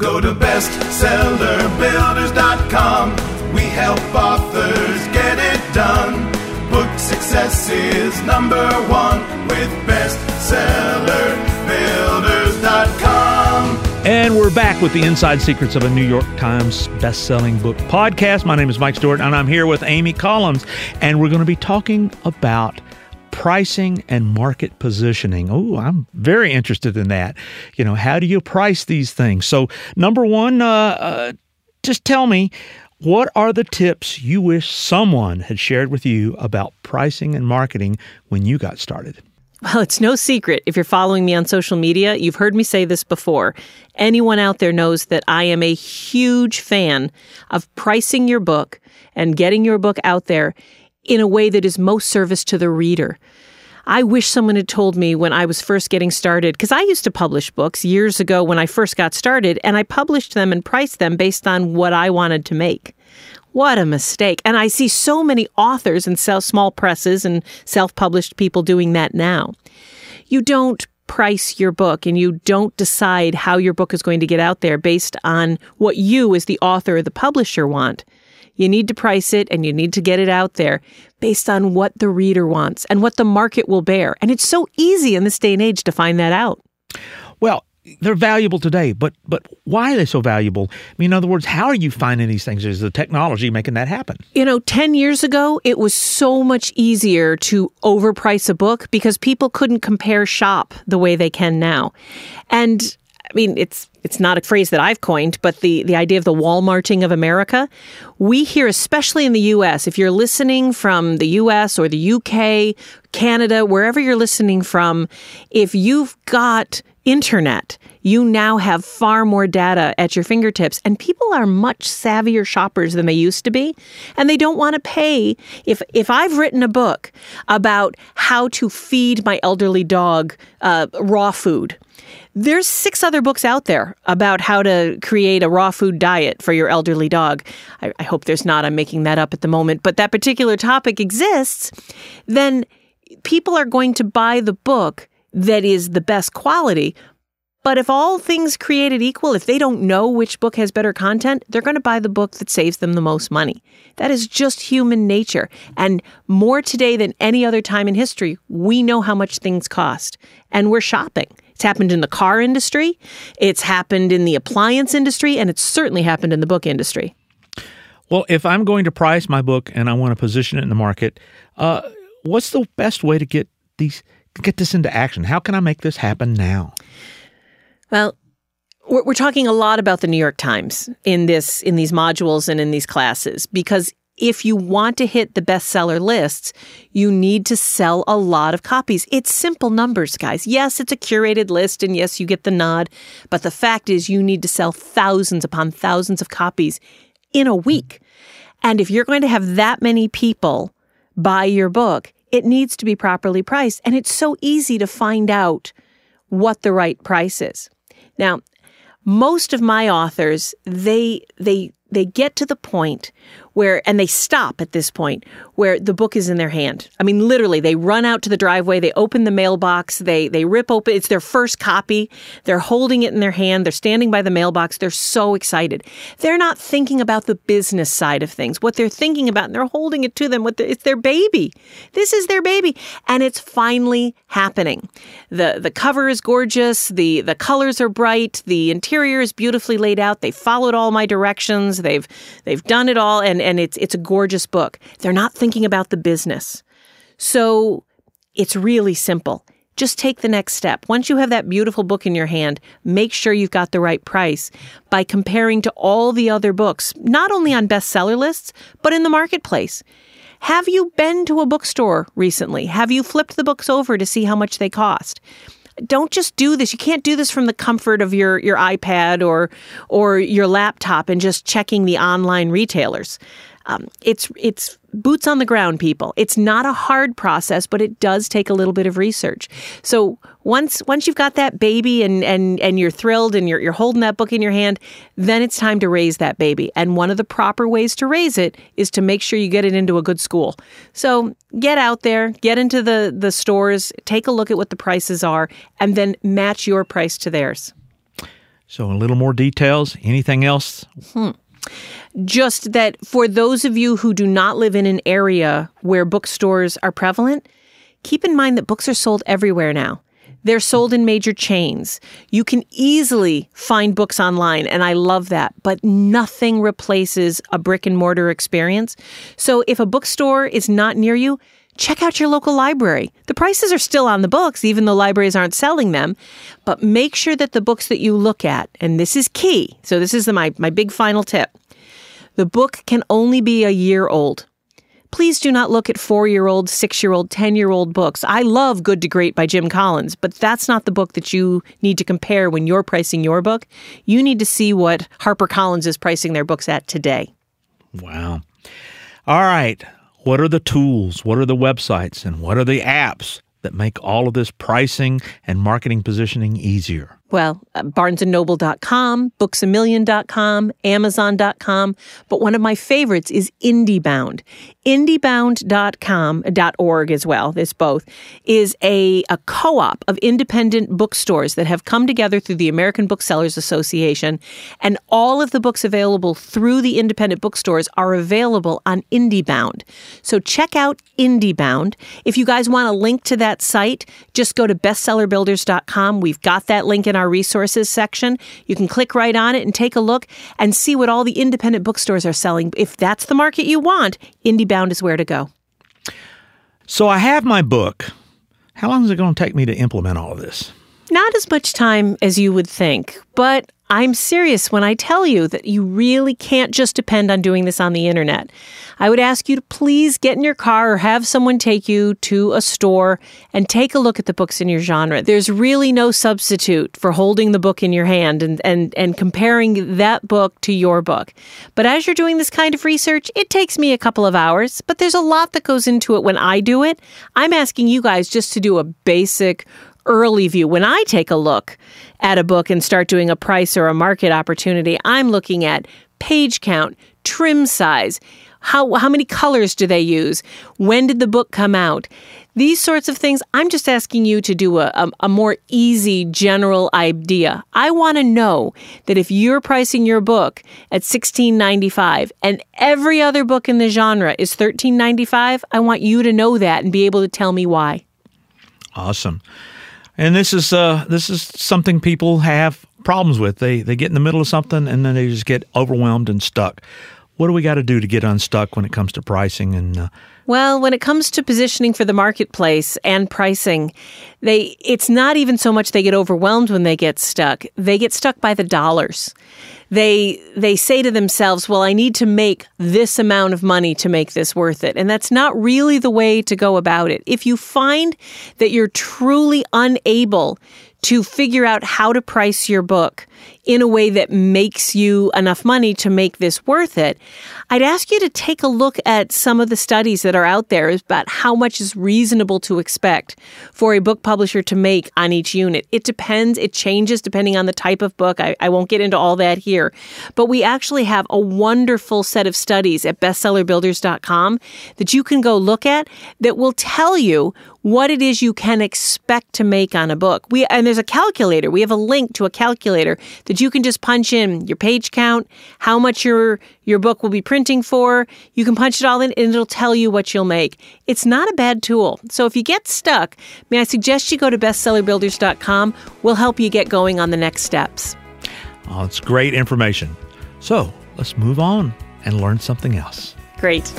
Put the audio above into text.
Go to bestsellerbuilders.com. We help authors get it done. Book success is number one with bestsellerbuilders.com. And we're back with the inside secrets of a New York Times best-selling book podcast. My name is Mike Stewart, and I'm here with Amy Collins, and we're going to be talking about pricing and market positioning. Oh, I'm very interested in that. You know, how do you price these things? So, number one, uh, uh, just tell me what are the tips you wish someone had shared with you about pricing and marketing when you got started? Well, it's no secret. If you're following me on social media, you've heard me say this before. Anyone out there knows that I am a huge fan of pricing your book and getting your book out there in a way that is most service to the reader. I wish someone had told me when I was first getting started, because I used to publish books years ago when I first got started, and I published them and priced them based on what I wanted to make. What a mistake. And I see so many authors and small presses and self published people doing that now. You don't price your book and you don't decide how your book is going to get out there based on what you, as the author or the publisher, want. You need to price it and you need to get it out there based on what the reader wants and what the market will bear. And it's so easy in this day and age to find that out. Well, they're valuable today, but but why are they so valuable? I mean, in other words, how are you finding these things? Is the technology making that happen? You know, 10 years ago, it was so much easier to overprice a book because people couldn't compare shop the way they can now. And I mean, it's it's not a phrase that I've coined, but the, the idea of the Walmarting of America. We hear, especially in the US, if you're listening from the US or the UK, Canada, wherever you're listening from, if you've got internet, you now have far more data at your fingertips and people are much savvier shoppers than they used to be and they don't want to pay if if I've written a book about how to feed my elderly dog uh, raw food there's six other books out there about how to create a raw food diet for your elderly dog. I, I hope there's not. I'm making that up at the moment, but that particular topic exists. Then people are going to buy the book that is the best quality. But if all things created equal, if they don't know which book has better content, they're going to buy the book that saves them the most money. That is just human nature. And more today than any other time in history, we know how much things cost and we're shopping. It's happened in the car industry, it's happened in the appliance industry, and it's certainly happened in the book industry. Well, if I'm going to price my book and I want to position it in the market, uh, what's the best way to get these get this into action? How can I make this happen now? Well, we're, we're talking a lot about the New York Times in this in these modules and in these classes because if you want to hit the bestseller lists, you need to sell a lot of copies. It's simple numbers, guys. Yes, it's a curated list, and yes, you get the nod, but the fact is, you need to sell thousands upon thousands of copies in a week. And if you're going to have that many people buy your book, it needs to be properly priced. And it's so easy to find out what the right price is. Now, most of my authors, they, they, they get to the point where, and they stop at this point where the book is in their hand. I mean, literally, they run out to the driveway, they open the mailbox, they, they rip open, it's their first copy. They're holding it in their hand, they're standing by the mailbox, they're so excited. They're not thinking about the business side of things. What they're thinking about, and they're holding it to them, with the, it's their baby. This is their baby. And it's finally happening. The, the cover is gorgeous, the, the colors are bright, the interior is beautifully laid out. They followed all my directions, they've, they've done it all, and, and it's, it's a gorgeous book. They're not thinking about the business. So it's really simple. Just take the next step. Once you have that beautiful book in your hand, make sure you've got the right price by comparing to all the other books, not only on bestseller lists, but in the marketplace. Have you been to a bookstore recently? Have you flipped the books over to see how much they cost? Don't just do this. You can't do this from the comfort of your, your iPad or or your laptop and just checking the online retailers. Um, it's it's boots on the ground, people. It's not a hard process, but it does take a little bit of research. So once once you've got that baby and and and you're thrilled and you're you're holding that book in your hand, then it's time to raise that baby. And one of the proper ways to raise it is to make sure you get it into a good school. So get out there, get into the the stores, take a look at what the prices are, and then match your price to theirs. So, a little more details. Anything else? Just that for those of you who do not live in an area where bookstores are prevalent, keep in mind that books are sold everywhere now. They're sold in major chains. You can easily find books online, and I love that. But nothing replaces a brick and mortar experience. So if a bookstore is not near you, check out your local library. The prices are still on the books, even though libraries aren't selling them. But make sure that the books that you look at, and this is key. So this is the, my, my big final tip. The book can only be a year old. Please do not look at four year old, six year old, 10 year old books. I love Good to Great by Jim Collins, but that's not the book that you need to compare when you're pricing your book. You need to see what HarperCollins is pricing their books at today. Wow. All right. What are the tools? What are the websites? And what are the apps that make all of this pricing and marketing positioning easier? Well, uh, barnesandnoble.com, booksamillion.com, amazon.com, but one of my favorites is IndieBound. IndieBound.com, .org as well, this both, is a, a co-op of independent bookstores that have come together through the American Booksellers Association, and all of the books available through the independent bookstores are available on IndieBound. So check out IndieBound. If you guys want a link to that site, just go to bestsellerbuilders.com. We've got that link in our resources section. You can click right on it and take a look and see what all the independent bookstores are selling. If that's the market you want, IndieBound is where to go. So I have my book. How long is it going to take me to implement all of this? Not as much time as you would think, but I'm serious when I tell you that you really can't just depend on doing this on the internet. I would ask you to please get in your car or have someone take you to a store and take a look at the books in your genre. There's really no substitute for holding the book in your hand and, and, and comparing that book to your book. But as you're doing this kind of research, it takes me a couple of hours, but there's a lot that goes into it when I do it. I'm asking you guys just to do a basic early view. When I take a look at a book and start doing a price or a market opportunity, I'm looking at page count, trim size, how how many colors do they use? When did the book come out? These sorts of things, I'm just asking you to do a, a, a more easy general idea. I want to know that if you're pricing your book at $16.95 and every other book in the genre is $13.95, I want you to know that and be able to tell me why. Awesome. And this is uh, this is something people have problems with. They they get in the middle of something and then they just get overwhelmed and stuck. What do we got to do to get unstuck when it comes to pricing and uh, Well, when it comes to positioning for the marketplace and pricing, they it's not even so much they get overwhelmed when they get stuck. They get stuck by the dollars. They they say to themselves, "Well, I need to make this amount of money to make this worth it." And that's not really the way to go about it. If you find that you're truly unable to figure out how to price your book in a way that makes you enough money to make this worth it, I'd ask you to take a look at some of the studies that are out there about how much is reasonable to expect for a book publisher to make on each unit. It depends, it changes depending on the type of book. I, I won't get into all that here. But we actually have a wonderful set of studies at bestsellerbuilders.com that you can go look at that will tell you what it is you can expect to make on a book. We and there's a calculator. We have a link to a calculator that you can just punch in your page count, how much your your book will be printing for. You can punch it all in and it'll tell you what you'll make. It's not a bad tool. So if you get stuck, may I suggest you go to bestsellerbuilders.com. We'll help you get going on the next steps. oh, it's great information. So let's move on and learn something else. Great.